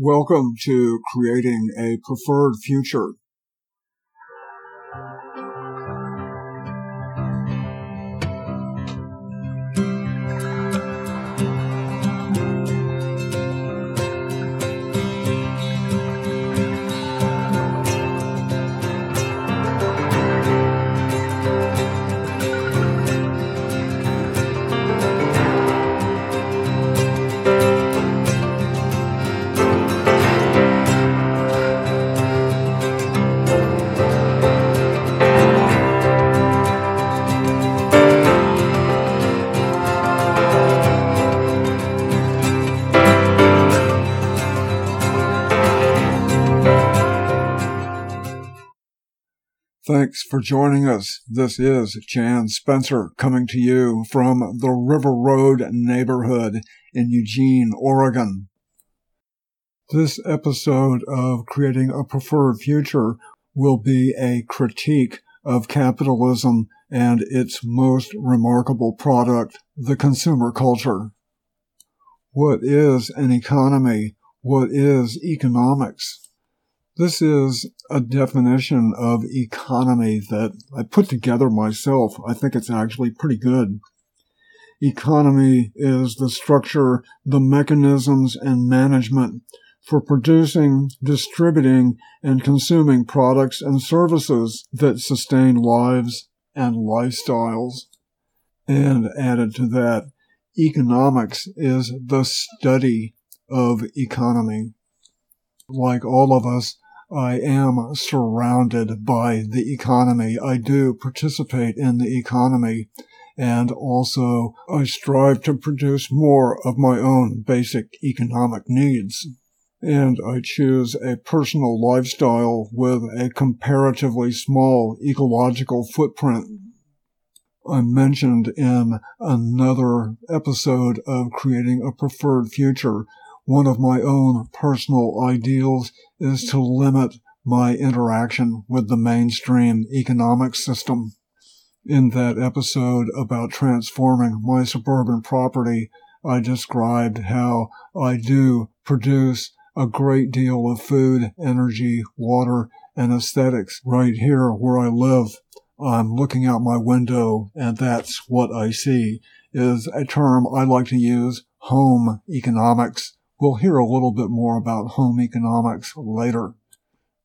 Welcome to Creating a Preferred Future. Thanks for joining us. This is Jan Spencer coming to you from the River Road neighborhood in Eugene, Oregon. This episode of Creating a Preferred Future will be a critique of capitalism and its most remarkable product, the consumer culture. What is an economy? What is economics? This is a definition of economy that I put together myself. I think it's actually pretty good. Economy is the structure, the mechanisms, and management for producing, distributing, and consuming products and services that sustain lives and lifestyles. And added to that, economics is the study of economy. Like all of us, I am surrounded by the economy. I do participate in the economy and also I strive to produce more of my own basic economic needs. And I choose a personal lifestyle with a comparatively small ecological footprint. I mentioned in another episode of Creating a Preferred Future one of my own personal ideals is to limit my interaction with the mainstream economic system. In that episode about transforming my suburban property, I described how I do produce a great deal of food, energy, water, and aesthetics right here where I live. I'm looking out my window and that's what I see is a term I like to use, home economics. We'll hear a little bit more about home economics later.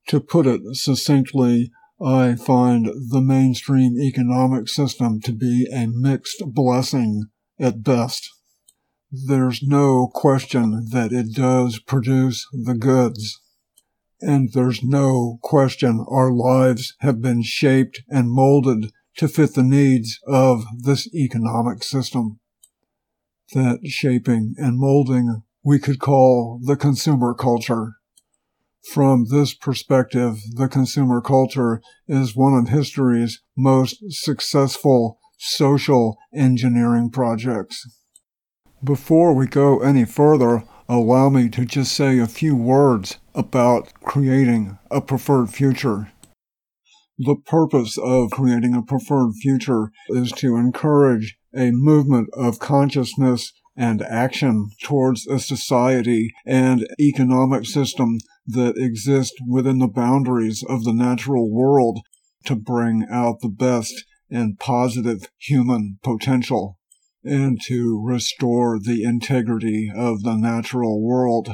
To put it succinctly, I find the mainstream economic system to be a mixed blessing at best. There's no question that it does produce the goods. And there's no question our lives have been shaped and molded to fit the needs of this economic system. That shaping and molding we could call the consumer culture. From this perspective, the consumer culture is one of history's most successful social engineering projects. Before we go any further, allow me to just say a few words about creating a preferred future. The purpose of creating a preferred future is to encourage a movement of consciousness and action towards a society and economic system that exist within the boundaries of the natural world to bring out the best and positive human potential and to restore the integrity of the natural world.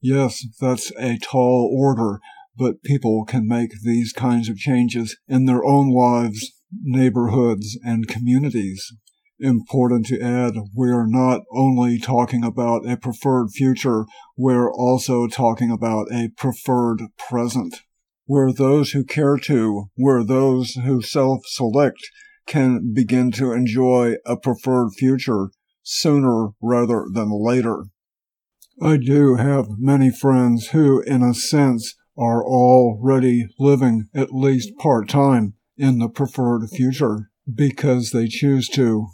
Yes, that's a tall order, but people can make these kinds of changes in their own lives, neighborhoods, and communities important to add, we are not only talking about a preferred future, we're also talking about a preferred present, where those who care to, where those who self-select can begin to enjoy a preferred future sooner rather than later. I do have many friends who, in a sense, are already living at least part-time in the preferred future because they choose to.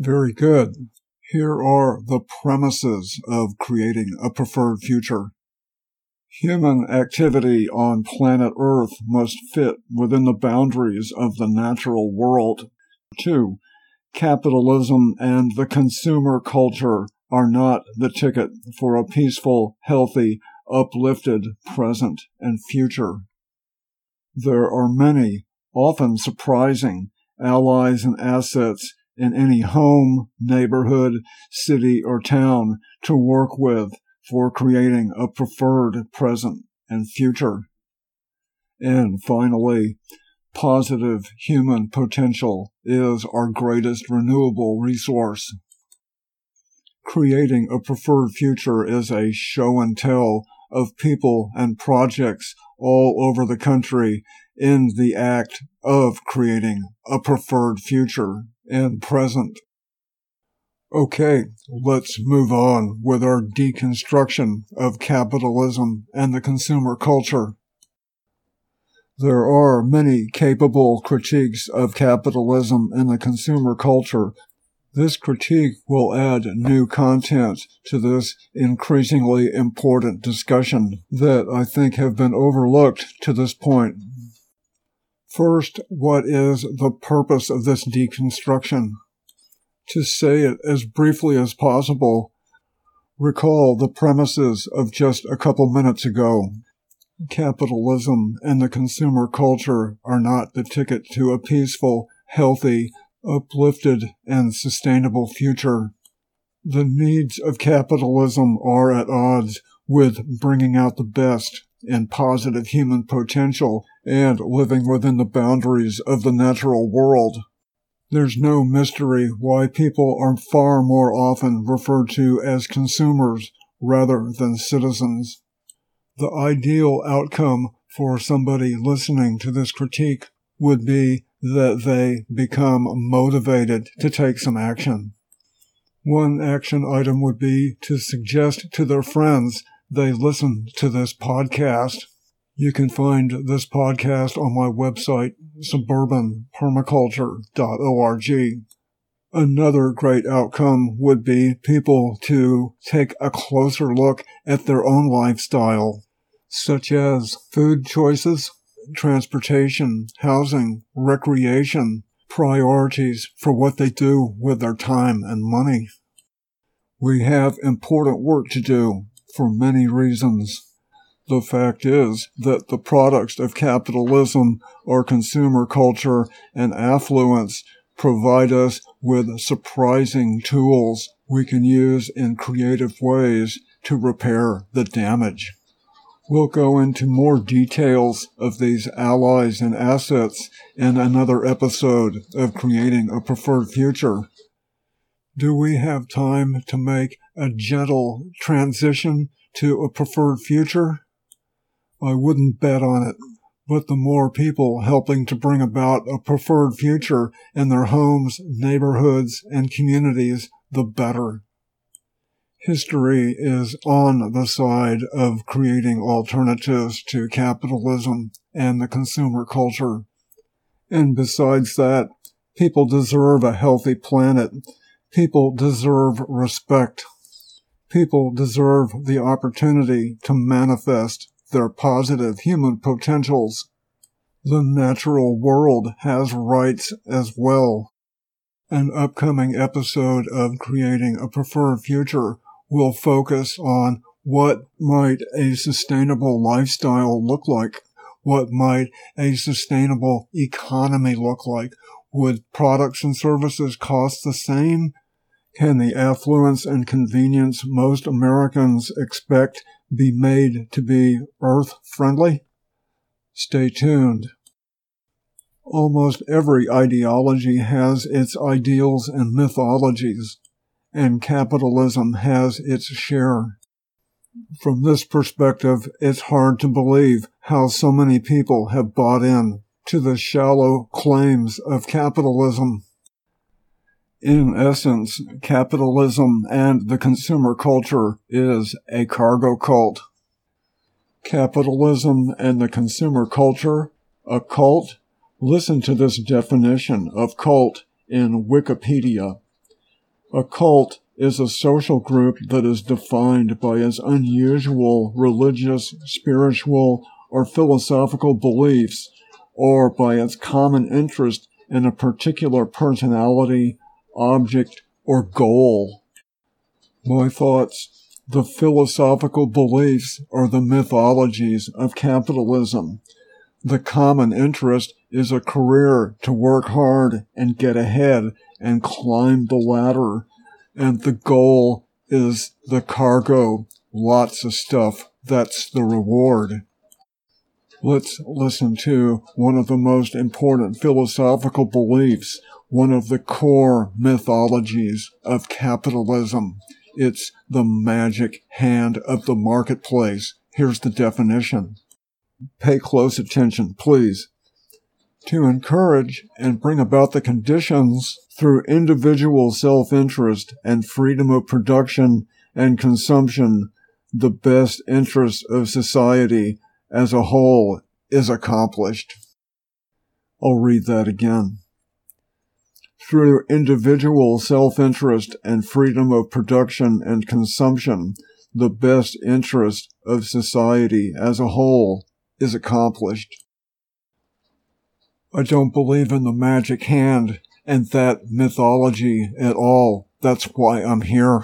Very good. Here are the premises of creating a preferred future. Human activity on planet Earth must fit within the boundaries of the natural world. 2. Capitalism and the consumer culture are not the ticket for a peaceful, healthy, uplifted present and future. There are many, often surprising, allies and assets in any home, neighborhood, city, or town to work with for creating a preferred present and future. And finally, positive human potential is our greatest renewable resource. Creating a preferred future is a show and tell of people and projects all over the country in the act of creating a preferred future and present. Okay, let's move on with our deconstruction of capitalism and the consumer culture. There are many capable critiques of capitalism and the consumer culture this critique will add new content to this increasingly important discussion that I think have been overlooked to this point. First, what is the purpose of this deconstruction? To say it as briefly as possible, recall the premises of just a couple minutes ago. Capitalism and the consumer culture are not the ticket to a peaceful, healthy, uplifted, and sustainable future. The needs of capitalism are at odds with bringing out the best and positive human potential and living within the boundaries of the natural world. There's no mystery why people are far more often referred to as consumers rather than citizens. The ideal outcome for somebody listening to this critique would be that they become motivated to take some action. One action item would be to suggest to their friends they listen to this podcast. You can find this podcast on my website, suburbanpermaculture.org. Another great outcome would be people to take a closer look at their own lifestyle, such as food choices, transportation, housing, recreation, priorities for what they do with their time and money. We have important work to do for many reasons. The fact is that the products of capitalism or consumer culture and affluence provide us with surprising tools we can use in creative ways to repair the damage. We'll go into more details of these allies and assets in another episode of Creating a Preferred Future. Do we have time to make a gentle transition to a preferred future? I wouldn't bet on it, but the more people helping to bring about a preferred future in their homes, neighborhoods, and communities, the better history is on the side of creating alternatives to capitalism and the consumer culture. And besides that, people deserve a healthy planet. People deserve respect. People deserve the opportunity to manifest their positive human potentials. The natural world has rights as well. An upcoming episode of Creating a Preferred Future will focus on what might a sustainable lifestyle look like? What might a sustainable economy look like? Would products and services cost the same? Can the affluence and convenience most Americans expect be made to be earth friendly? Stay tuned. Almost every ideology has its ideals and mythologies and capitalism has its share. From this perspective, it's hard to believe how so many people have bought in to the shallow claims of capitalism. In essence, capitalism and the consumer culture is a cargo cult. Capitalism and the consumer culture, a cult? Listen to this definition of cult in Wikipedia. A cult is a social group that is defined by its unusual religious, spiritual, or philosophical beliefs, or by its common interest in a particular personality, object, or goal. My thoughts. The philosophical beliefs are the mythologies of capitalism. The common interest is a career to work hard and get ahead and climb the ladder. And the goal is the cargo. Lots of stuff. That's the reward. Let's listen to one of the most important philosophical beliefs, one of the core mythologies of capitalism. It's the magic hand of the marketplace. Here's the definition. Pay close attention, please. To encourage and bring about the conditions through individual self-interest and freedom of production and consumption, the best interest of society as a whole is accomplished. I'll read that again. Through individual self-interest and freedom of production and consumption, the best interest of society as a whole is accomplished. I don't believe in the magic hand and that mythology at all. That's why I'm here.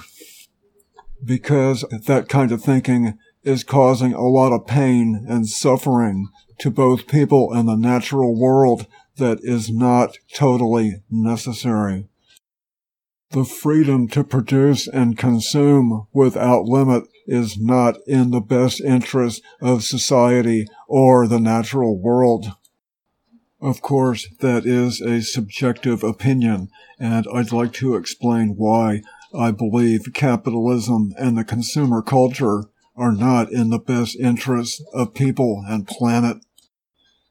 Because that kind of thinking is causing a lot of pain and suffering to both people and the natural world that is not totally necessary. The freedom to produce and consume without limit is not in the best interest of society or the natural world. Of course, that is a subjective opinion, and I'd like to explain why I believe capitalism and the consumer culture are not in the best interest of people and planet.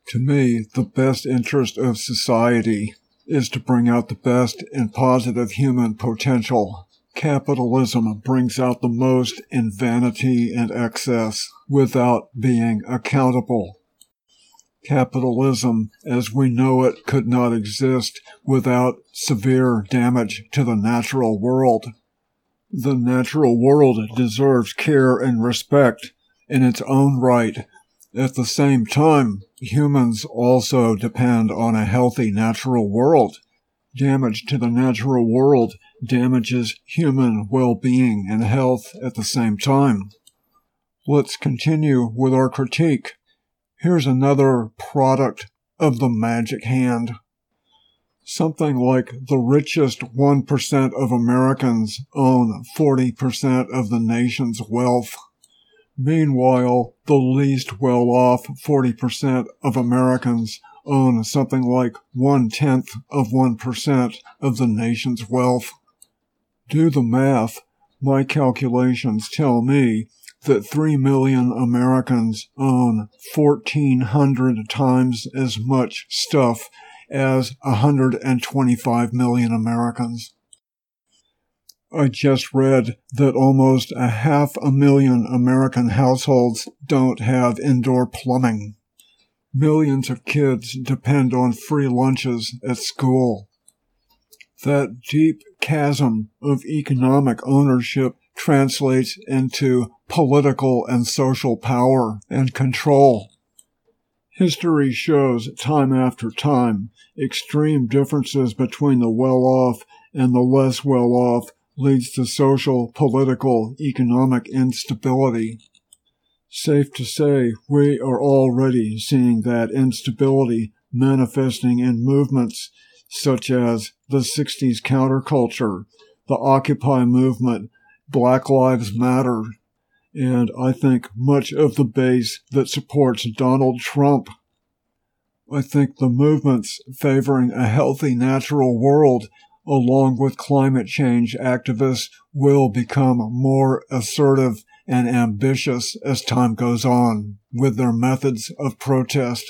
To me, the best interest of society is to bring out the best and positive human potential. Capitalism brings out the most in vanity and excess without being accountable. Capitalism, as we know it, could not exist without severe damage to the natural world. The natural world deserves care and respect in its own right. At the same time, humans also depend on a healthy natural world. Damage to the natural world damages human well-being and health at the same time. Let's continue with our critique. Here's another product of the magic hand something like the richest 1% of Americans own 40% of the nation's wealth. Meanwhile, the least well off 40% of Americans own something like one tenth of 1% of the nation's wealth. Do the math. My calculations tell me that 3 million Americans own 1,400 times as much stuff as 125 million Americans. I just read that almost a half a million American households don't have indoor plumbing. Millions of kids depend on free lunches at school. That deep chasm of economic ownership translates into political and social power and control. History shows time after time extreme differences between the well-off and the less well-off leads to social, political, economic instability. Safe to say, we are already seeing that instability manifesting in movements such as the 60s counterculture, the Occupy movement, Black Lives Matter, and I think much of the base that supports Donald Trump. I think the movements favoring a healthy natural world along with climate change activists will become more assertive and ambitious as time goes on with their methods of protest.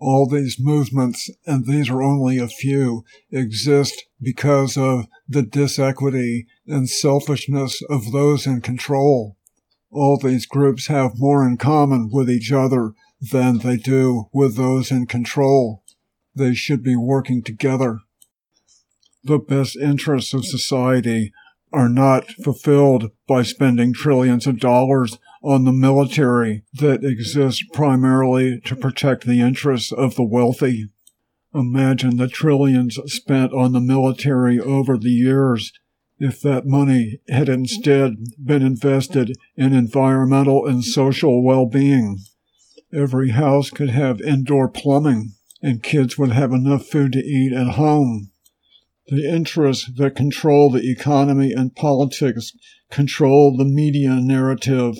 All these movements, and these are only a few, exist because of the disequity and selfishness of those in control all these groups have more in common with each other than they do with those in control. They should be working together. The best interests of society are not fulfilled by spending trillions of dollars on the military that exists primarily to protect the interests of the wealthy. Imagine the trillions spent on the military over the years if that money had instead been invested in environmental and social well-being. Every house could have indoor plumbing, and kids would have enough food to eat at home. The interests that control the economy and politics control the media narrative,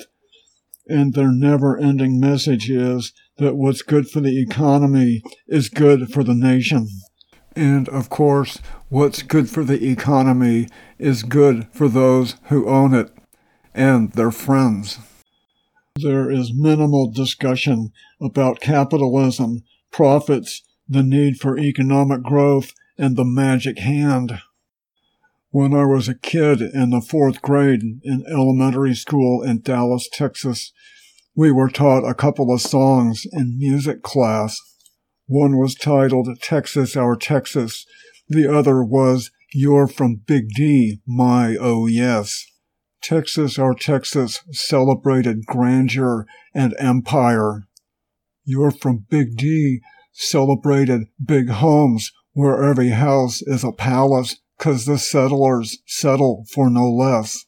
and their never ending message is that what's good for the economy is good for the nation. And of course, what's good for the economy is good for those who own it and their friends. There is minimal discussion about capitalism, profits, the need for economic growth, and the magic hand. When I was a kid in the fourth grade in elementary school in Dallas, Texas, we were taught a couple of songs in music class. One was titled Texas Our Texas. The other was You're from Big D, My Oh Yes. Texas Our Texas celebrated grandeur and empire. You're from Big D celebrated big homes where every house is a palace 'cause the settlers settle for no less.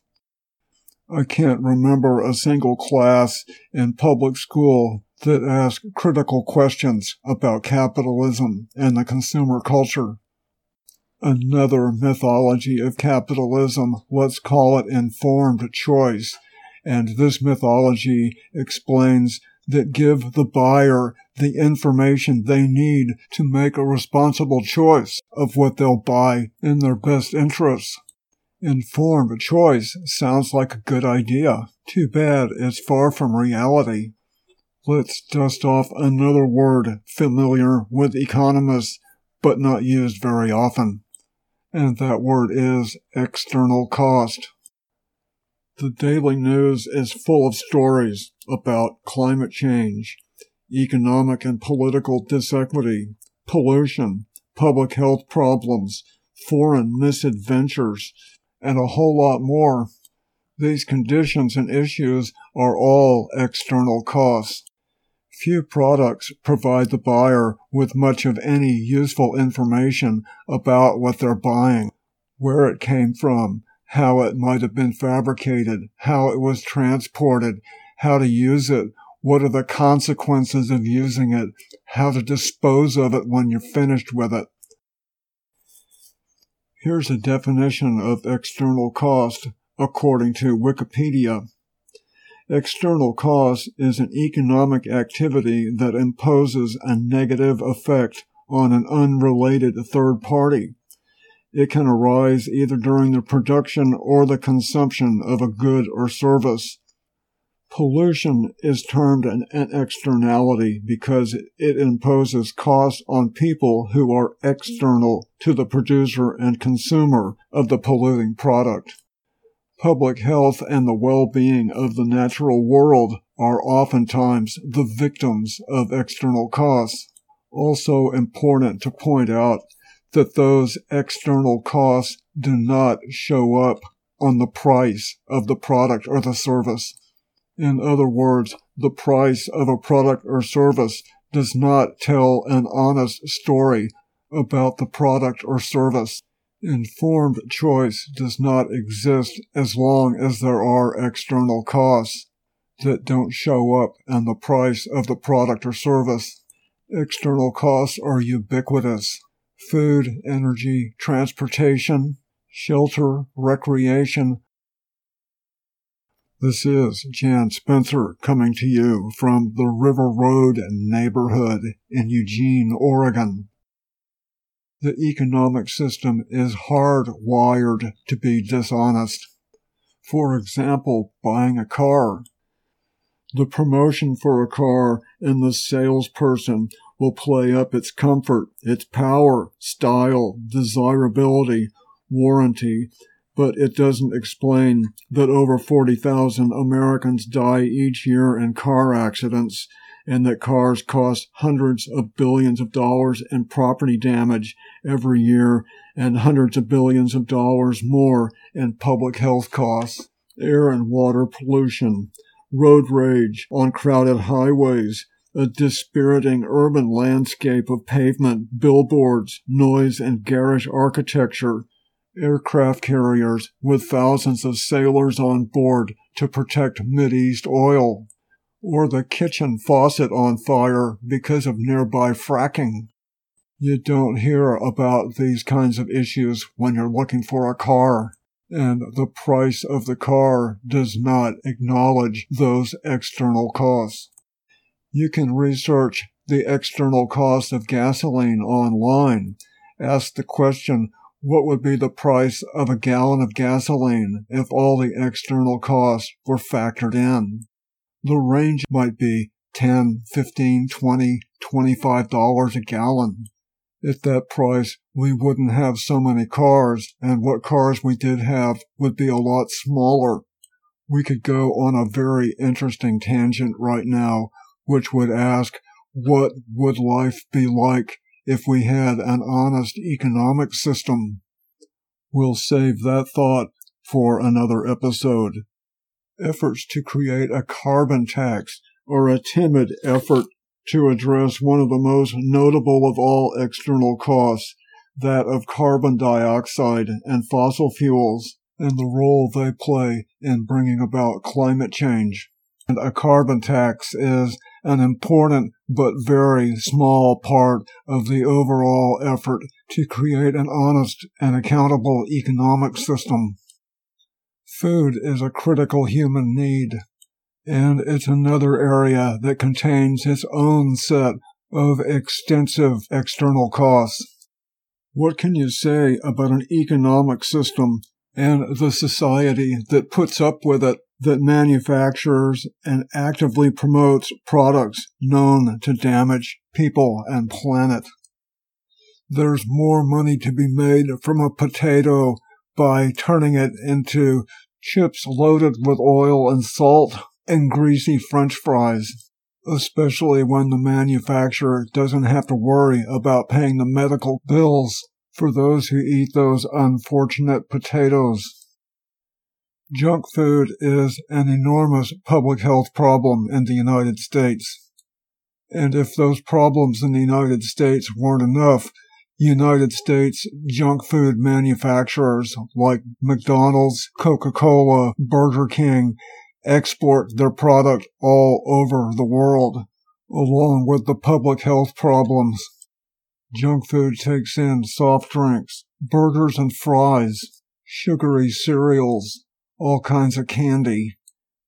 I can't remember a single class in public school that asked critical questions about capitalism and the consumer culture. Another mythology of capitalism, let's call it informed choice, and this mythology explains that give the buyer the information they need to make a responsible choice of what they'll buy in their best interests. Informed choice sounds like a good idea. Too bad it's far from reality. Let's dust off another word familiar with economists, but not used very often. And that word is external cost. The daily news is full of stories about climate change, economic and political disequity, pollution, public health problems, foreign misadventures, and a whole lot more. These conditions and issues are all external costs. Few products provide the buyer with much of any useful information about what they're buying, where it came from, how it might have been fabricated, how it was transported, how to use it, what are the consequences of using it, how to dispose of it when you're finished with it. Here's a definition of external cost according to Wikipedia. External cost is an economic activity that imposes a negative effect on an unrelated third party. It can arise either during the production or the consumption of a good or service. Pollution is termed an, externality because it imposes costs on people who are external to the producer and consumer of the polluting product. Public health and the well-being of the natural world are oftentimes the victims of external costs. Also important to point out that those external costs do not show up on the price of the product or the service. In other words, the price of a product or service does not tell an honest story about the product or service. Informed choice does not exist as long as there are external costs that don't show up in the price of the product or service. External costs are ubiquitous. Food, energy, transportation, shelter, recreation, this is Jan Spencer coming to you from the River Road neighborhood in Eugene, Oregon. The economic system is hardwired to be dishonest. For example, buying a car. The promotion for a car and the salesperson will play up its comfort, its power, style, desirability, warranty, but it doesn't explain that over 40,000 Americans die each year in car accidents and that cars cost hundreds of billions of dollars in property damage every year and hundreds of billions of dollars more in public health costs, air and water pollution, road rage on crowded highways, a dispiriting urban landscape of pavement, billboards, noise, and garish architecture, aircraft carriers with thousands of sailors on board to protect Mideast oil, or the kitchen faucet on fire because of nearby fracking. You don't hear about these kinds of issues when you're looking for a car, and the price of the car does not acknowledge those external costs. You can research the external cost of gasoline online. Ask the question, what would be the price of a gallon of gasoline if all the external costs were factored in? The range might be 10, 15, 20, 25 dollars a gallon. At that price, we wouldn't have so many cars, and what cars we did have would be a lot smaller. We could go on a very interesting tangent right now which would ask, what would life be like if we had an honest economic system? We'll save that thought for another episode. Efforts to create a carbon tax are a timid effort to address one of the most notable of all external costs, that of carbon dioxide and fossil fuels, and the role they play in bringing about climate change. And a carbon tax is an important but very small part of the overall effort to create an honest and accountable economic system. Food is a critical human need, and it's another area that contains its own set of extensive external costs. What can you say about an economic system and the society that puts up with it that manufactures and actively promotes products known to damage people and planet. There's more money to be made from a potato by turning it into chips loaded with oil and salt and greasy french fries, especially when the manufacturer doesn't have to worry about paying the medical bills for those who eat those unfortunate potatoes. Junk food is an enormous public health problem in the United States. And if those problems in the United States weren't enough, United States junk food manufacturers like McDonald's, Coca-Cola, Burger King export their product all over the world, along with the public health problems. Junk food takes in soft drinks, burgers and fries, sugary cereals, all kinds of candy.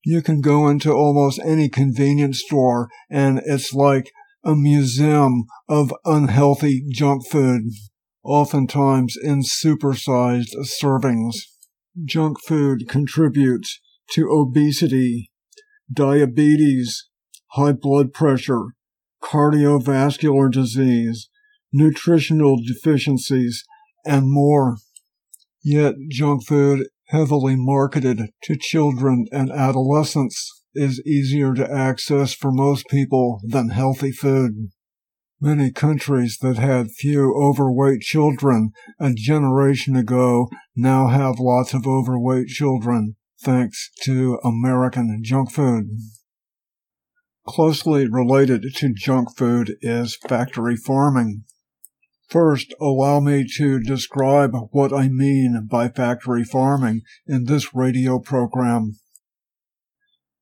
You can go into almost any convenience store and it's like a museum of unhealthy junk food, oftentimes in supersized servings. Junk food contributes to obesity, diabetes, high blood pressure, cardiovascular disease, nutritional deficiencies, and more. Yet junk food heavily marketed to children and adolescents is easier to access for most people than healthy food. Many countries that had few overweight children a generation ago now have lots of overweight children thanks to American junk food. Closely related to junk food is factory farming. First, allow me to describe what I mean by factory farming in this radio program.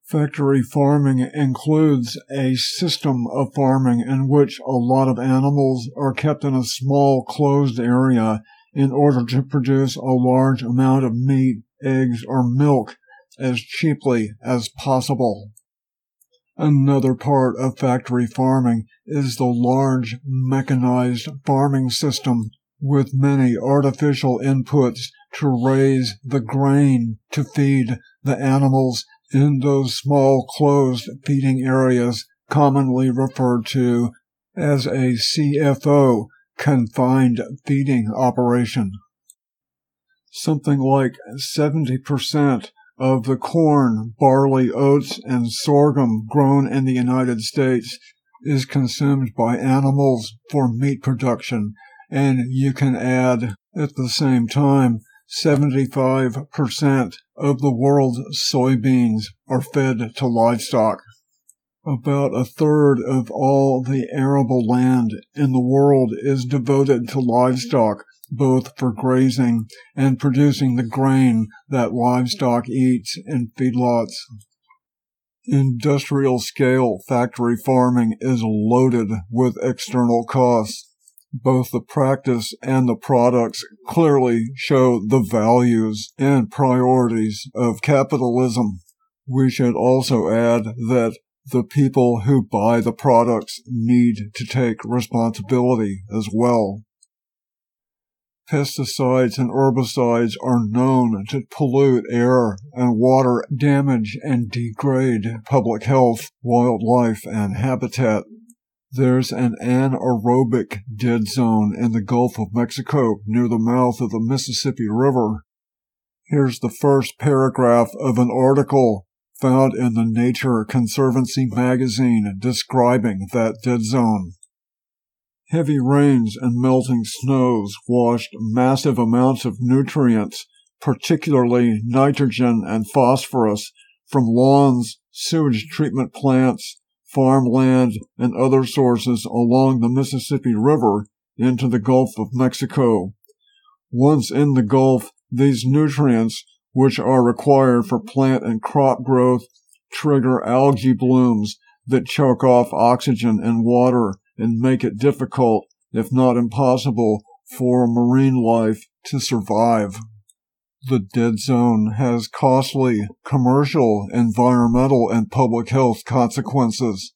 Factory farming includes a system of farming in which a lot of animals are kept in a small closed area in order to produce a large amount of meat, eggs, or milk as cheaply as possible. Another part of factory farming is the large mechanized farming system with many artificial inputs to raise the grain to feed the animals in those small closed feeding areas commonly referred to as a CFO, confined feeding operation. Something like 70% of the corn, barley, oats, and sorghum grown in the United States is consumed by animals for meat production, and you can add at the same time 75% of the world's soybeans are fed to livestock. About a third of all the arable land in the world is devoted to livestock, both for grazing and producing the grain that livestock eats in feedlots. Industrial scale factory farming is loaded with external costs. Both the practice and the products clearly show the values and priorities of capitalism. We should also add that the people who buy the products need to take responsibility as well. Pesticides and herbicides are known to pollute air and water, damage and degrade public health, wildlife, and habitat. There's an anaerobic dead zone in the Gulf of Mexico near the mouth of the Mississippi River. Here's the first paragraph of an article found in the Nature Conservancy magazine describing that dead zone. Heavy rains and melting snows washed massive amounts of nutrients, particularly nitrogen and phosphorus, from lawns, sewage treatment plants, farmland, and other sources along the Mississippi River into the Gulf of Mexico. Once in the Gulf, these nutrients, which are required for plant and crop growth, trigger algae blooms that choke off oxygen and water and make it difficult, if not impossible, for marine life to survive. The dead zone has costly commercial, environmental, and public health consequences.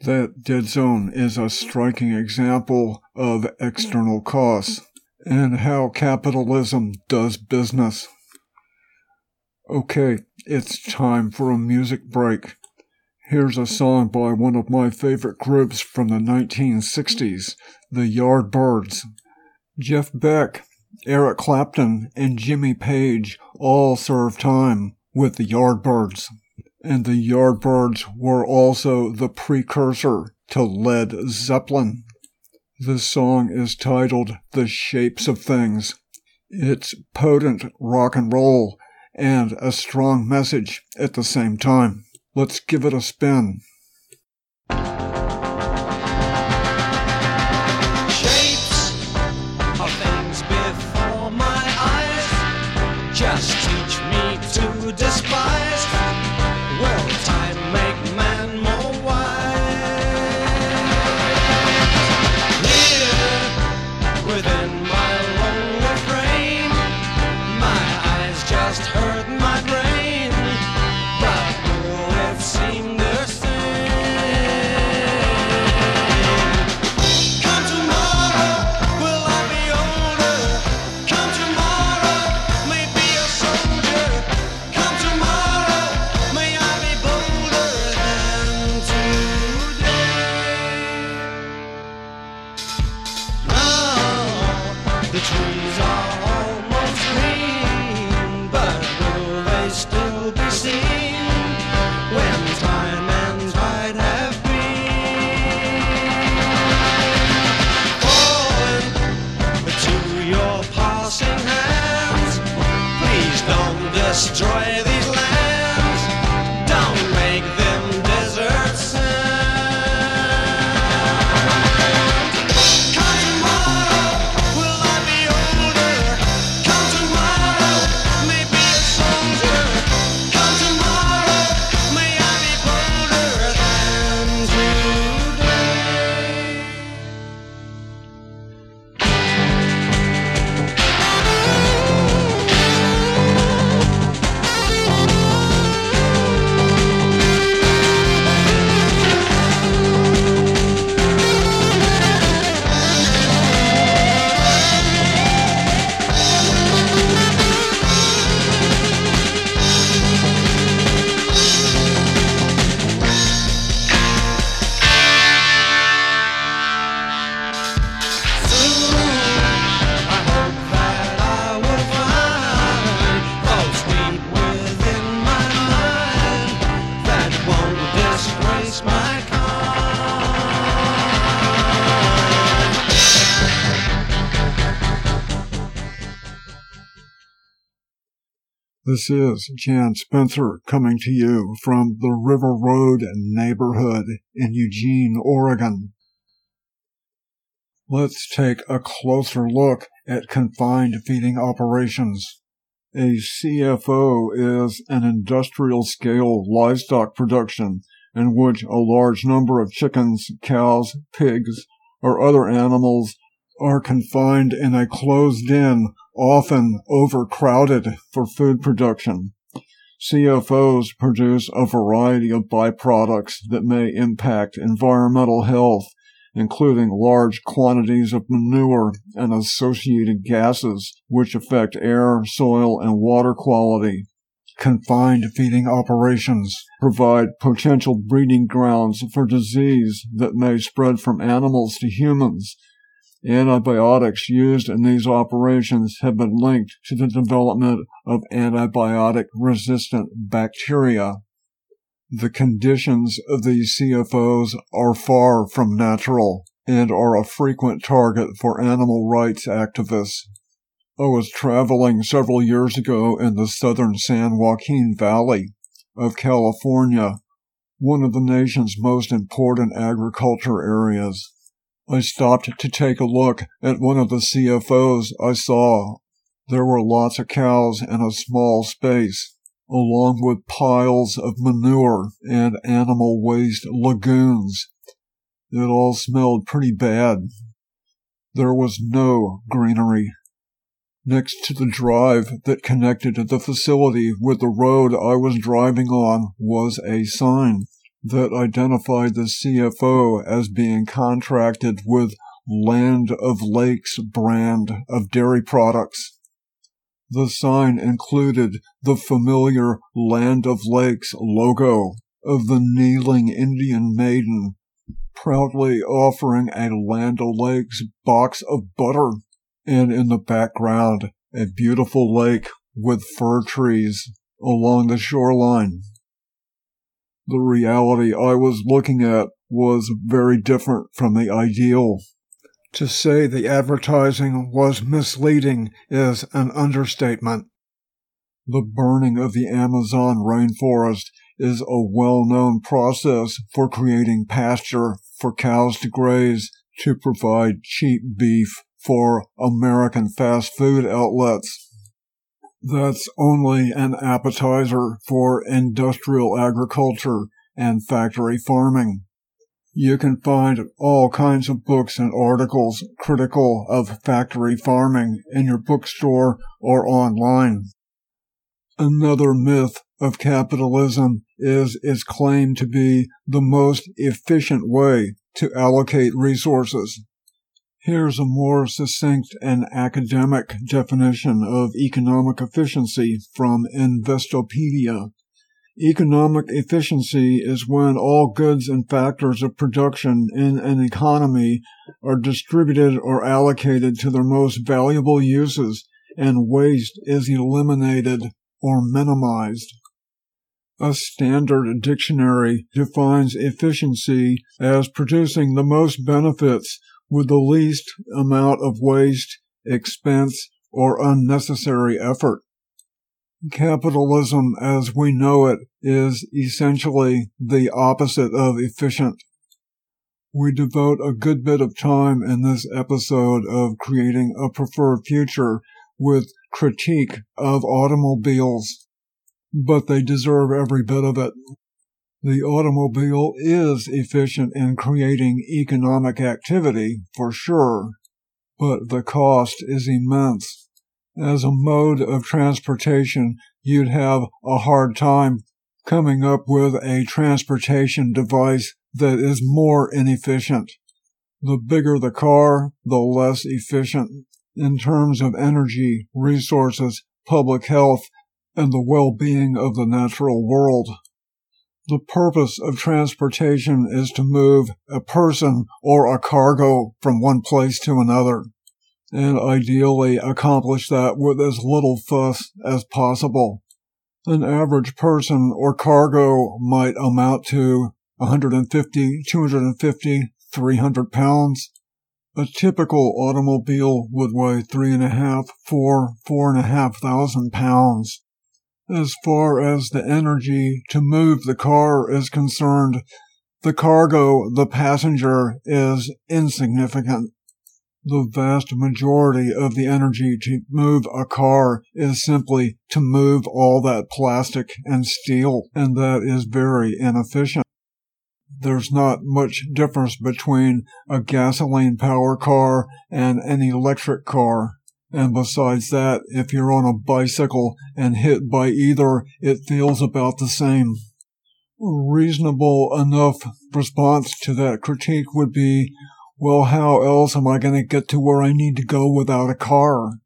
That dead zone is a striking example of external costs and how capitalism does business. Okay, it's time for a music break. Here's a song by one of my favorite groups from the 1960s, the Yardbirds. Jeff Beck, Eric Clapton, and Jimmy Page all served time with the Yardbirds. And the Yardbirds were also the precursor to Led Zeppelin. This song is titled The Shapes of Things. It's potent rock and roll and a strong message at the same time. Let's give it a spin. This is Jan Spencer coming to you from the River Road neighborhood in Eugene, Oregon. Let's take a closer look at confined feeding operations. A CFO is an industrial scale livestock production in which a large number of chickens, cows, pigs, or other animals are confined in a closed in, often overcrowded for food production. CFOs produce a variety of byproducts that may impact environmental health including large quantities of manure and associated gases, which affect air, soil, and water quality. Confined feeding operations provide potential breeding grounds for disease that may spread from animals to humans. Antibiotics used in these operations have been linked to the development of antibiotic resistant bacteria. The conditions of these CFOs are far from natural and are a frequent target for animal rights activists. I was traveling several years ago in the southern San Joaquin Valley of California, one of the nation's most important agriculture areas. I stopped to take a look at one of the CFOs I saw. There were lots of cows in a small space along with piles of manure and animal waste lagoons. It all smelled pretty bad. There was no greenery. Next to the drive that connected the facility with the road I was driving on was a sign that identified the CFO as being contracted with Land O'Lakes brand of dairy products. The sign included the familiar Land O'Lakes logo of the kneeling Indian maiden proudly offering a Land O'Lakes box of butter, and in the background, a beautiful lake with fir trees along the shoreline. The reality I was looking at was very different from the ideal. To say the advertising was misleading is an understatement. The burning of the Amazon rainforest is a well known process for creating pasture for cows to graze to provide cheap beef for American fast food outlets. That's only an appetizer for industrial agriculture and factory farming. You can find all kinds of books and articles critical of factory farming in your bookstore or online. Another myth of capitalism is its claim to be the most efficient way to allocate resources. Here's a more succinct and academic definition of economic efficiency from Investopedia. Economic efficiency is when all goods and factors of production in an economy are distributed or allocated to their most valuable uses and waste is eliminated or minimized. A standard dictionary defines efficiency as producing the most benefits with the least amount of waste, expense, or unnecessary effort. Capitalism as we know it is essentially the opposite of efficient. We devote a good bit of time in this episode of creating a preferred future with critique of automobiles, but they deserve every bit of it. The automobile is efficient in creating economic activity, for sure, but the cost is immense as a mode of transportation, you'd have a hard time coming up with a transportation device that is more inefficient. The bigger the car, the less efficient in terms of energy, resources, public health, and the well-being of the natural world. The purpose of transportation is to move a person or a cargo from one place to another and ideally accomplish that with as little fuss as possible. An average person or cargo might amount to 150, 250, 300 pounds. A typical automobile would weigh three and a half, four, four and a half thousand pounds. As far as the energy to move the car is concerned, the cargo, the passenger, is insignificant. The vast majority of the energy to move a car is simply to move all that plastic and steel, and that is very inefficient. There's not much difference between a gasoline power car and an electric car. And besides that, if you're on a bicycle and hit by either, it feels about the same. Reasonable enough response to that critique would be, well, how else am I going to get to where I need to go without a car?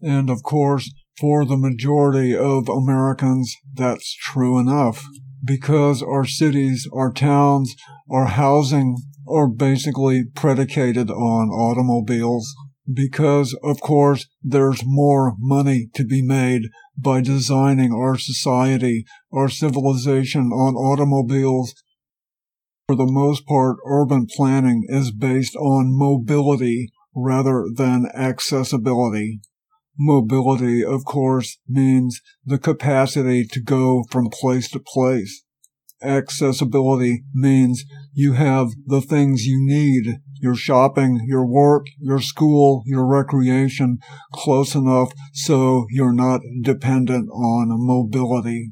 And of course, for the majority of Americans, that's true enough. Because our cities, our towns, our housing are basically predicated on automobiles because, of course, there's more money to be made by designing our society, our civilization on automobiles. For the most part, urban planning is based on mobility rather than accessibility. Mobility, of course, means the capacity to go from place to place. Accessibility means you have the things you need your shopping, your work, your school, your recreation close enough so you're not dependent on mobility.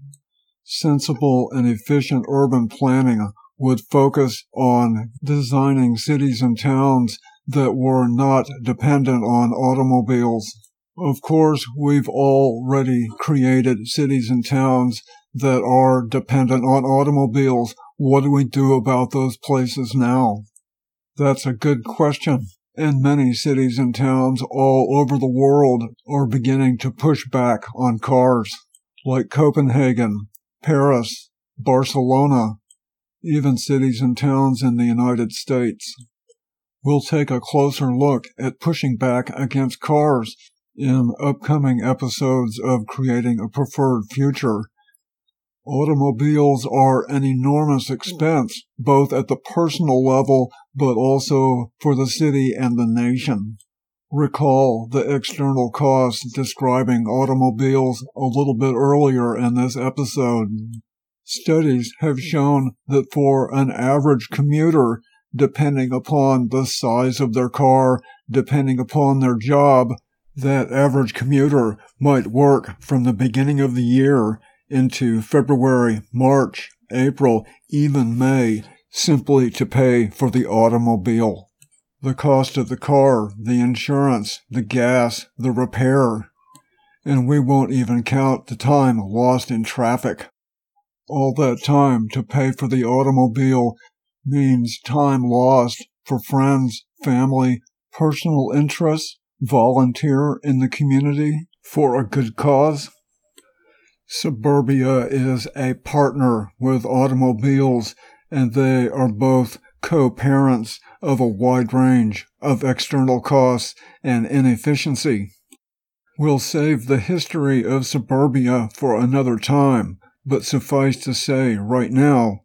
Sensible and efficient urban planning would focus on designing cities and towns that were not dependent on automobiles. Of course, we've already created cities and towns that are dependent on automobiles. What do we do about those places now? That's a good question. And many cities and towns all over the world are beginning to push back on cars, like Copenhagen, Paris, Barcelona, even cities and towns in the United States. We'll take a closer look at pushing back against cars in upcoming episodes of Creating a Preferred Future Automobiles are an enormous expense, both at the personal level, but also for the city and the nation. Recall the external costs describing automobiles a little bit earlier in this episode. Studies have shown that for an average commuter, depending upon the size of their car, depending upon their job, that average commuter might work from the beginning of the year into February, March, April, even May, simply to pay for the automobile. The cost of the car, the insurance, the gas, the repair. And we won't even count the time lost in traffic. All that time to pay for the automobile means time lost for friends, family, personal interests, volunteer in the community for a good cause. Suburbia is a partner with automobiles, and they are both co-parents of a wide range of external costs and inefficiency. We'll save the history of suburbia for another time, but suffice to say right now,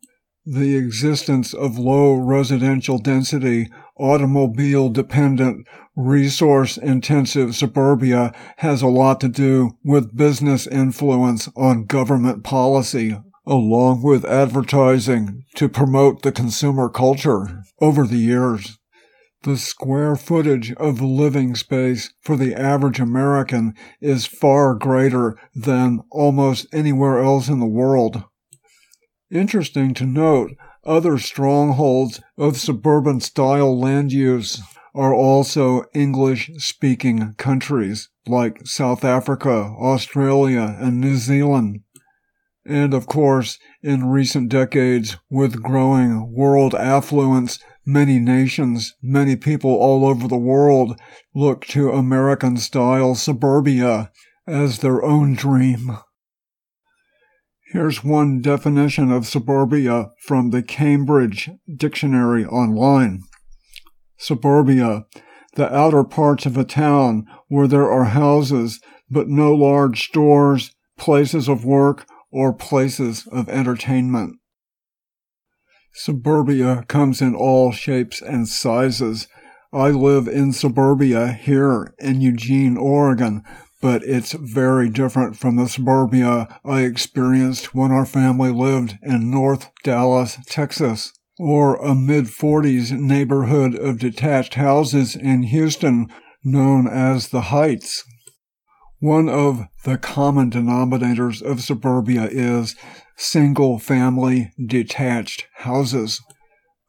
the existence of low residential density, automobile dependent resource intensive suburbia has a lot to do with business influence on government policy, along with advertising to promote the consumer culture over the years. The square footage of living space for the average American is far greater than almost anywhere else in the world. Interesting to note, other strongholds of suburban style land use are also English speaking countries like South Africa, Australia, and New Zealand. And of course, in recent decades, with growing world affluence, many nations, many people all over the world look to American style suburbia as their own dream. Here's one definition of suburbia from the Cambridge Dictionary Online. Suburbia, the outer parts of a town where there are houses but no large stores, places of work, or places of entertainment. Suburbia comes in all shapes and sizes. I live in suburbia here in Eugene, Oregon, but it's very different from the suburbia I experienced when our family lived in North Dallas, Texas. Or a mid 40s neighborhood of detached houses in Houston known as the Heights. One of the common denominators of suburbia is single family detached houses.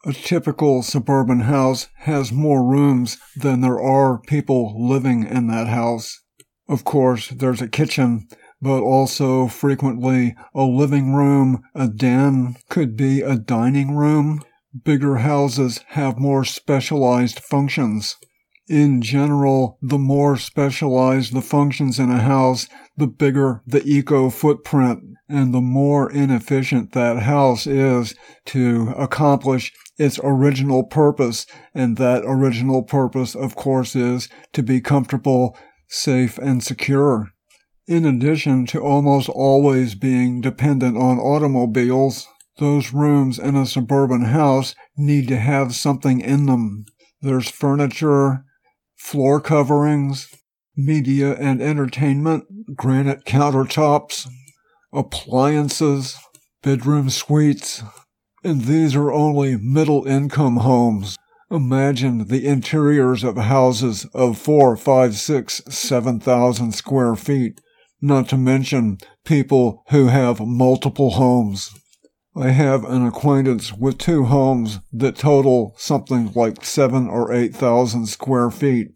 A typical suburban house has more rooms than there are people living in that house. Of course, there's a kitchen, but also frequently a living room, a den, could be a dining room. Bigger houses have more specialized functions. In general, the more specialized the functions in a house, the bigger the eco footprint and the more inefficient that house is to accomplish its original purpose. And that original purpose, of course, is to be comfortable, safe, and secure. In addition to almost always being dependent on automobiles, those rooms in a suburban house need to have something in them. There's furniture, floor coverings, media and entertainment, granite countertops, appliances, bedroom suites, and these are only middle income homes. Imagine the interiors of houses of four, five, six, seven thousand square feet, not to mention people who have multiple homes. I have an acquaintance with two homes that total something like seven or eight thousand square feet.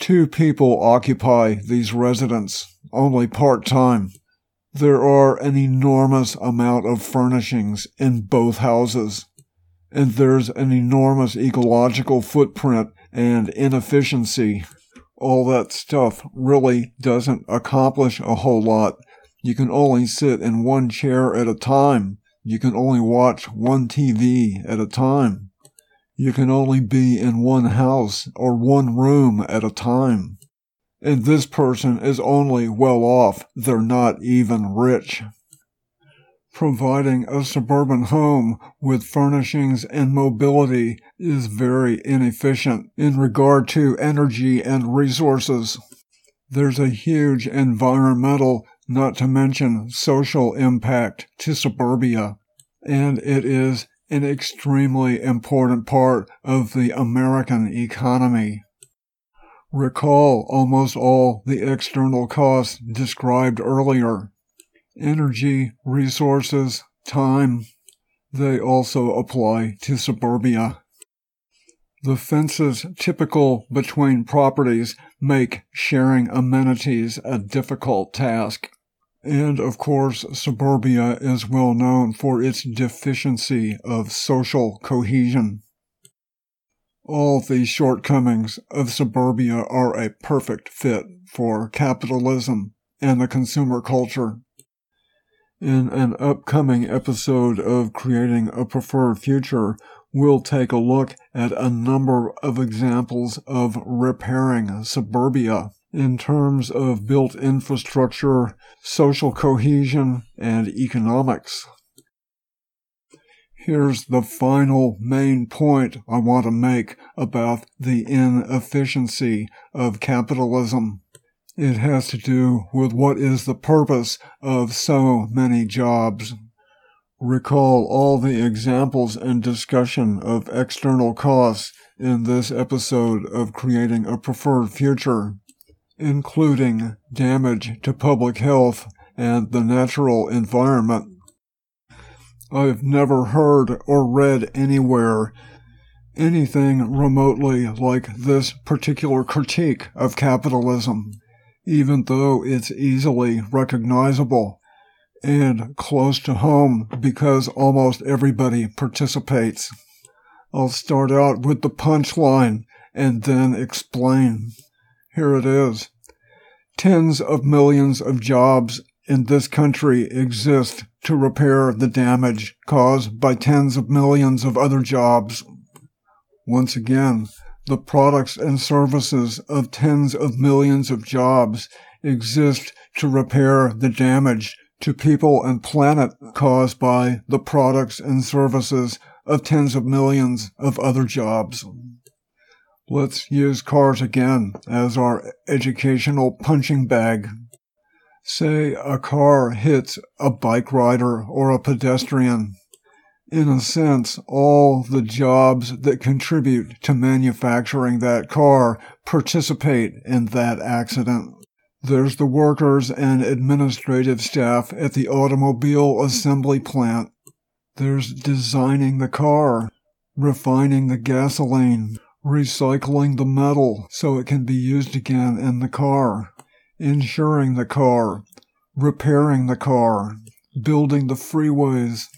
Two people occupy these residences, only part time. There are an enormous amount of furnishings in both houses, and there's an enormous ecological footprint and inefficiency. All that stuff really doesn't accomplish a whole lot. You can only sit in one chair at a time you can only watch one TV at a time. You can only be in one house or one room at a time. And this person is only well off, they're not even rich. Providing a suburban home with furnishings and mobility is very inefficient in regard to energy and resources. There's a huge environmental not to mention social impact to suburbia. And it is an extremely important part of the American economy. Recall almost all the external costs described earlier energy, resources, time. They also apply to suburbia. The fences typical between properties make sharing amenities a difficult task. And of course, suburbia is well known for its deficiency of social cohesion. All these shortcomings of suburbia are a perfect fit for capitalism and the consumer culture. In an upcoming episode of Creating a Preferred Future, we'll take a look at a number of examples of repairing suburbia in terms of built infrastructure, social cohesion, and economics. Here's the final main point I want to make about the inefficiency of capitalism. It has to do with what is the purpose of so many jobs. Recall all the examples and discussion of external costs in this episode of Creating a Preferred Future including damage to public health and the natural environment. I've never heard or read anywhere anything remotely like this particular critique of capitalism, even though it's easily recognizable and close to home because almost everybody participates. I'll start out with the punchline and then explain. Here it is. Tens of millions of jobs in this country exist to repair the damage caused by tens of millions of other jobs. Once again, the products and services of tens of millions of jobs exist to repair the damage to people and planet caused by the products and services of tens of millions of other jobs. Let's use cars again as our educational punching bag. Say a car hits a bike rider or a pedestrian. In a sense, all the jobs that contribute to manufacturing that car participate in that accident. There's the workers and administrative staff at the automobile assembly plant. There's designing the car, refining the gasoline, recycling the metal so it can be used again in the car, insuring the car, repairing the car, building the freeways,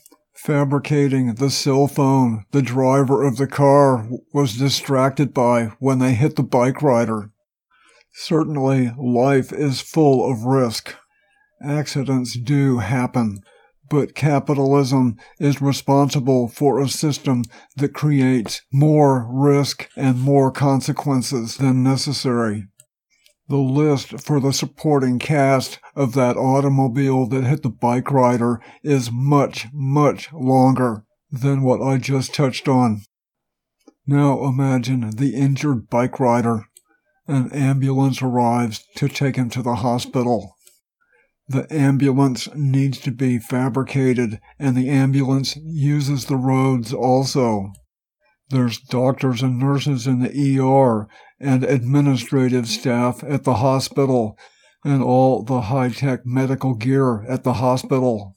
fabricating the cell phone the driver of the car was distracted by when they hit the bike rider. Certainly, life is full of risk. Accidents do happen, but capitalism is responsible for a system that creates more risk and more consequences than necessary. The list for the supporting cast of that automobile that hit the bike rider is much, much longer than what I just touched on. Now imagine the injured bike rider. An ambulance arrives to take him to the hospital. The ambulance needs to be fabricated, and the ambulance uses the roads also. There's doctors and nurses in the ER and administrative staff at the hospital and all the high tech medical gear at the hospital.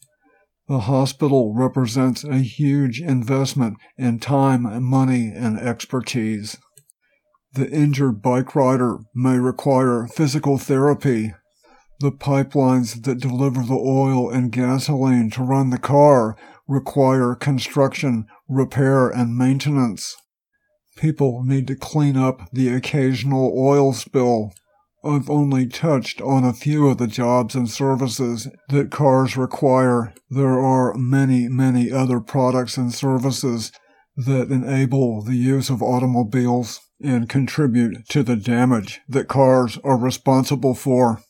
The hospital represents a huge investment in time, money, and expertise. The injured bike rider may require physical therapy. The pipelines that deliver the oil and gasoline to run the car require construction, repair, and maintenance. People need to clean up the occasional oil spill. I've only touched on a few of the jobs and services that cars require. There are many, many other products and services that enable the use of automobiles and contribute to the damage that cars are responsible for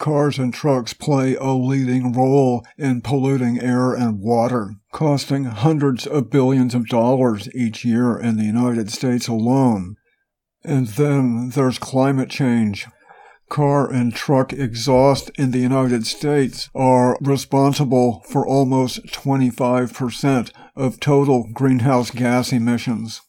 cars and trucks play a leading role in polluting air and water, costing hundreds of billions of dollars each year in the United States alone. And then there's climate change. Car and truck exhaust in the United States are responsible for almost 25% of total greenhouse gas emissions.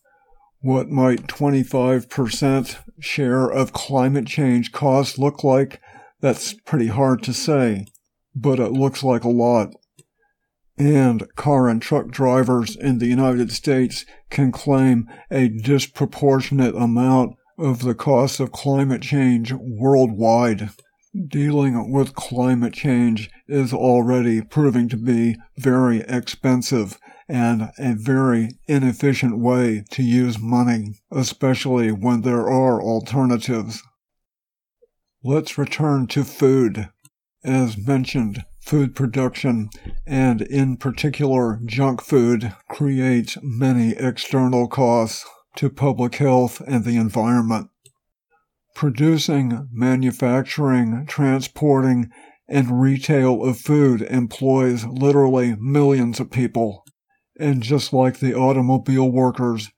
What might 25% share of climate change costs look like that's pretty hard to say, but it looks like a lot. And car and truck drivers in the United States can claim a disproportionate amount of the cost of climate change worldwide. Dealing with climate change is already proving to be very expensive and a very inefficient way to use money, especially when there are alternatives. Let's return to food. As mentioned, food production, and in particular junk food, creates many external costs to public health and the environment. Producing, manufacturing, transporting, and retail of food employs literally millions of people. And just like the automobile workers,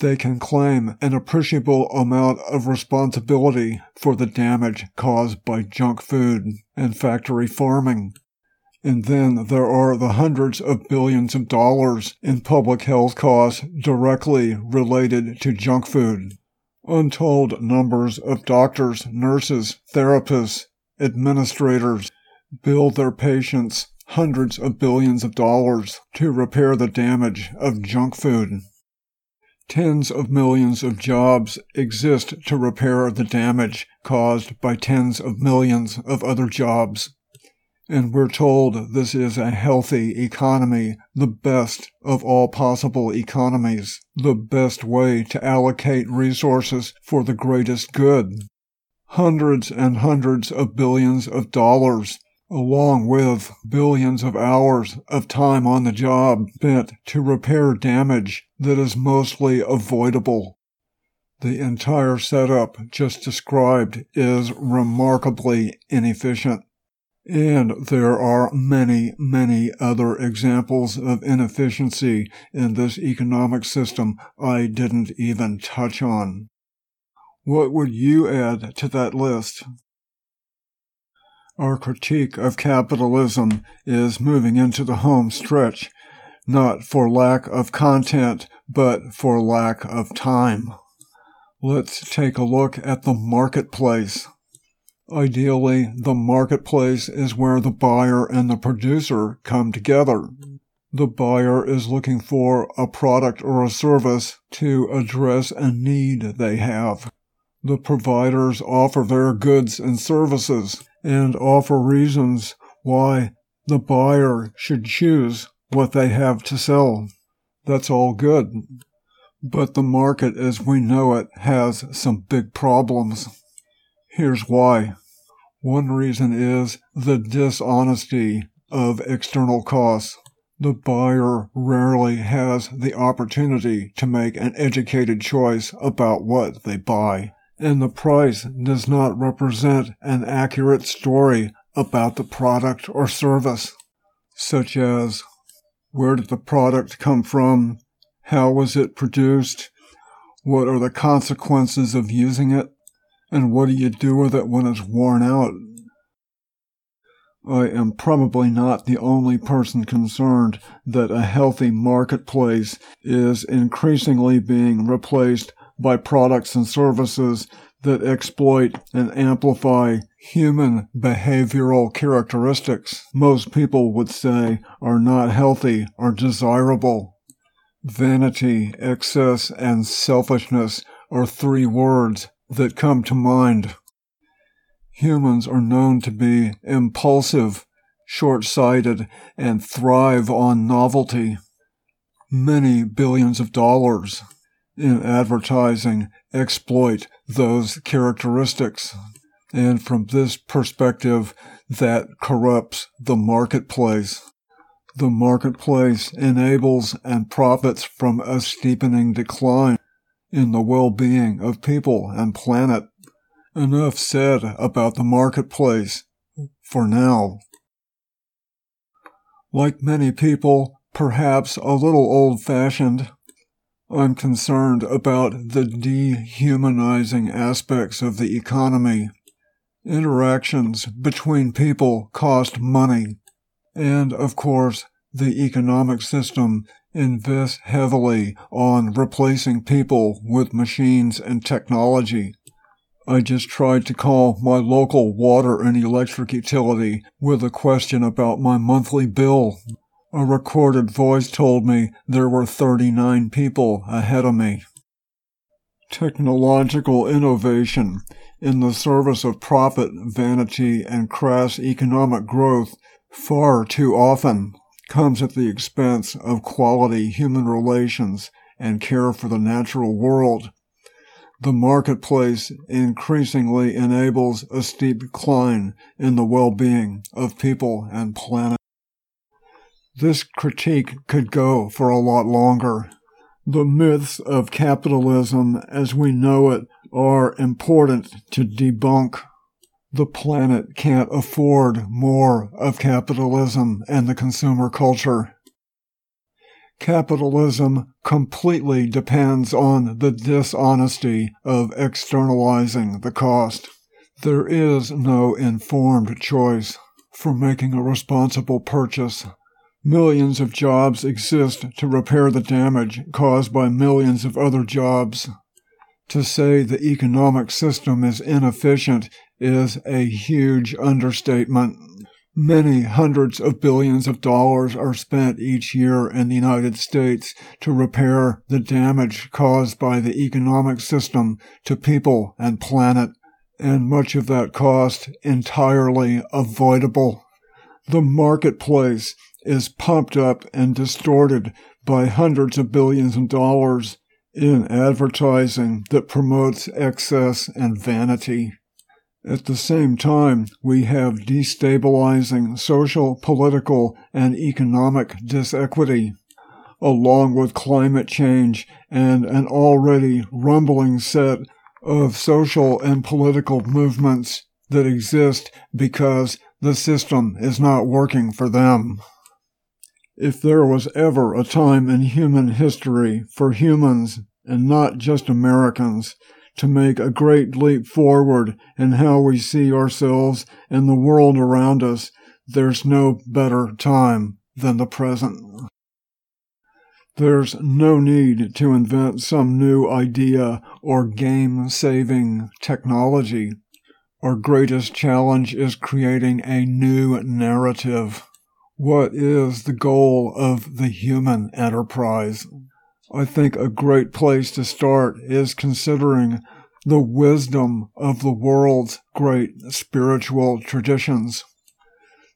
they can claim an appreciable amount of responsibility for the damage caused by junk food and factory farming. And then there are the hundreds of billions of dollars in public health costs directly related to junk food. Untold numbers of doctors, nurses, therapists, administrators bill their patients hundreds of billions of dollars to repair the damage of junk food. Tens of millions of jobs exist to repair the damage caused by tens of millions of other jobs. And we're told this is a healthy economy, the best of all possible economies, the best way to allocate resources for the greatest good. Hundreds and hundreds of billions of dollars along with billions of hours of time on the job spent to repair damage that is mostly avoidable. The entire setup just described is remarkably inefficient. And there are many, many other examples of inefficiency in this economic system I didn't even touch on. What would you add to that list? Our critique of capitalism is moving into the home stretch. not for lack of content, but for lack of time. Let's take a look at the marketplace. Ideally, the marketplace is where the buyer and the producer come together. The buyer is looking for a product or a service to address a need they have. The providers offer their goods and services and offer reasons why the buyer should choose what they have to sell. That's all good. But the market as we know it has some big problems. Here's why. One reason is the dishonesty of external costs. The buyer rarely has the opportunity to make an educated choice about what they buy, and the price does not represent an accurate story about the product or service, such as where did the product come from? How was it produced? What are the consequences of using it? And what do you do with it when it's worn out? I am probably not the only person concerned that a healthy marketplace is increasingly being replaced by products and services that exploit and amplify human behavioral characteristics most people would say are not healthy or desirable. Vanity, excess, and selfishness are three words that come to mind. Humans are known to be impulsive, short sighted, and thrive on novelty. Many billions of dollars in advertising exploit those characteristics. And from this perspective, that corrupts the marketplace. The marketplace enables and profits from a steepening decline in the well-being of people and planet. Enough said about the marketplace for now. Like many people, perhaps a little old fashioned, I'm concerned about the dehumanizing aspects of the economy. Interactions between people cost money. And, of course, the economic system invests heavily on replacing people with machines and technology. I just tried to call my local water and electric utility with a question about my monthly bill. A recorded voice told me there were 39 people ahead of me. Technological innovation in the service of profit, vanity, and crass economic growth far too often comes at the expense of quality human relations and care for the natural world the marketplace increasingly enables a steep decline in the well-being of people and planet. This critique could go for a lot longer. The myths of capitalism as we know it are important to debunk. The planet can't afford more of capitalism and the consumer culture. Capitalism completely depends on the dishonesty of externalizing the cost. There is no informed choice for making a responsible purchase. Millions of jobs exist to repair the damage caused by millions of other jobs. To say the economic system is inefficient is a huge understatement. Many hundreds of billions of dollars are spent each year in the United States to repair the damage caused by the economic system to people and planet, and much of that cost entirely avoidable. The marketplace is pumped up and distorted by hundreds of billions of dollars in advertising that promotes excess and vanity. At the same time, we have destabilizing social, political, and economic disequity, along with climate change and an already rumbling set of social and political movements that exist because the system is not working for them. If there was ever a time in human history for humans, and not just Americans, to make a great leap forward in how we see ourselves and the world around us, there's no better time than the present. There's no need to invent some new idea or game saving technology. Our greatest challenge is creating a new narrative. What is the goal of the human enterprise? I think a great place to start is considering the wisdom of the world's great spiritual traditions.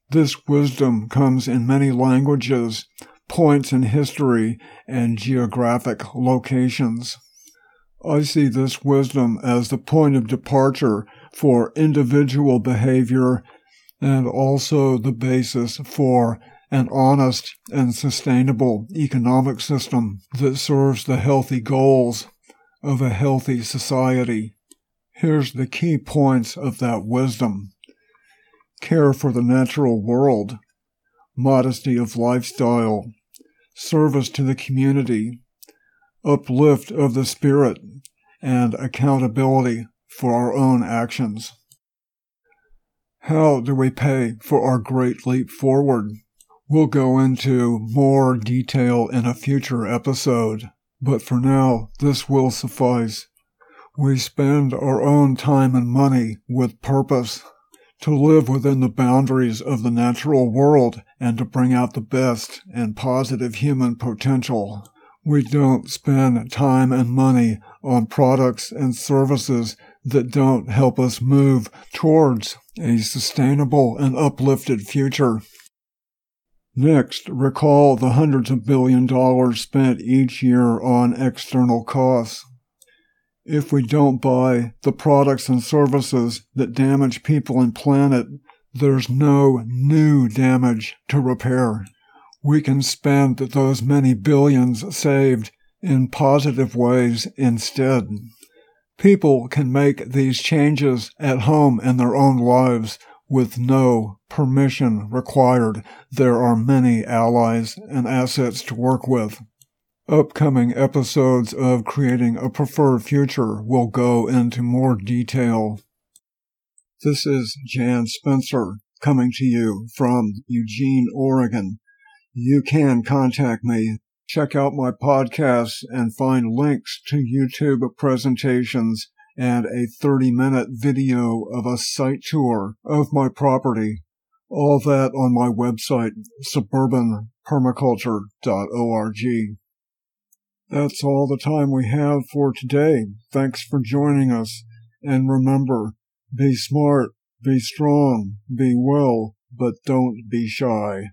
This wisdom comes in many languages, points in history, and geographic locations. I see this wisdom as the point of departure for individual behavior and also the basis for an honest and sustainable economic system that serves the healthy goals of a healthy society. Here's the key points of that wisdom care for the natural world, modesty of lifestyle, service to the community, uplift of the spirit, and accountability for our own actions. How do we pay for our great leap forward? We'll go into more detail in a future episode, but for now, this will suffice. We spend our own time and money with purpose to live within the boundaries of the natural world and to bring out the best and positive human potential. We don't spend time and money on products and services that don't help us move towards a sustainable and uplifted future. Next, recall the hundreds of billion dollars spent each year on external costs. If we don't buy the products and services that damage people and planet, there's no new damage to repair. We can spend those many billions saved in positive ways instead. People can make these changes at home in their own lives with no permission required. There are many allies and assets to work with. Upcoming episodes of Creating a Preferred Future will go into more detail. This is Jan Spencer coming to you from Eugene, Oregon. You can contact me check out my podcasts and find links to YouTube presentations and a 30 minute video of a site tour of my property. All that on my website, suburbanpermaculture.org. That's all the time we have for today. Thanks for joining us. And remember, be smart, be strong, be well, but don't be shy.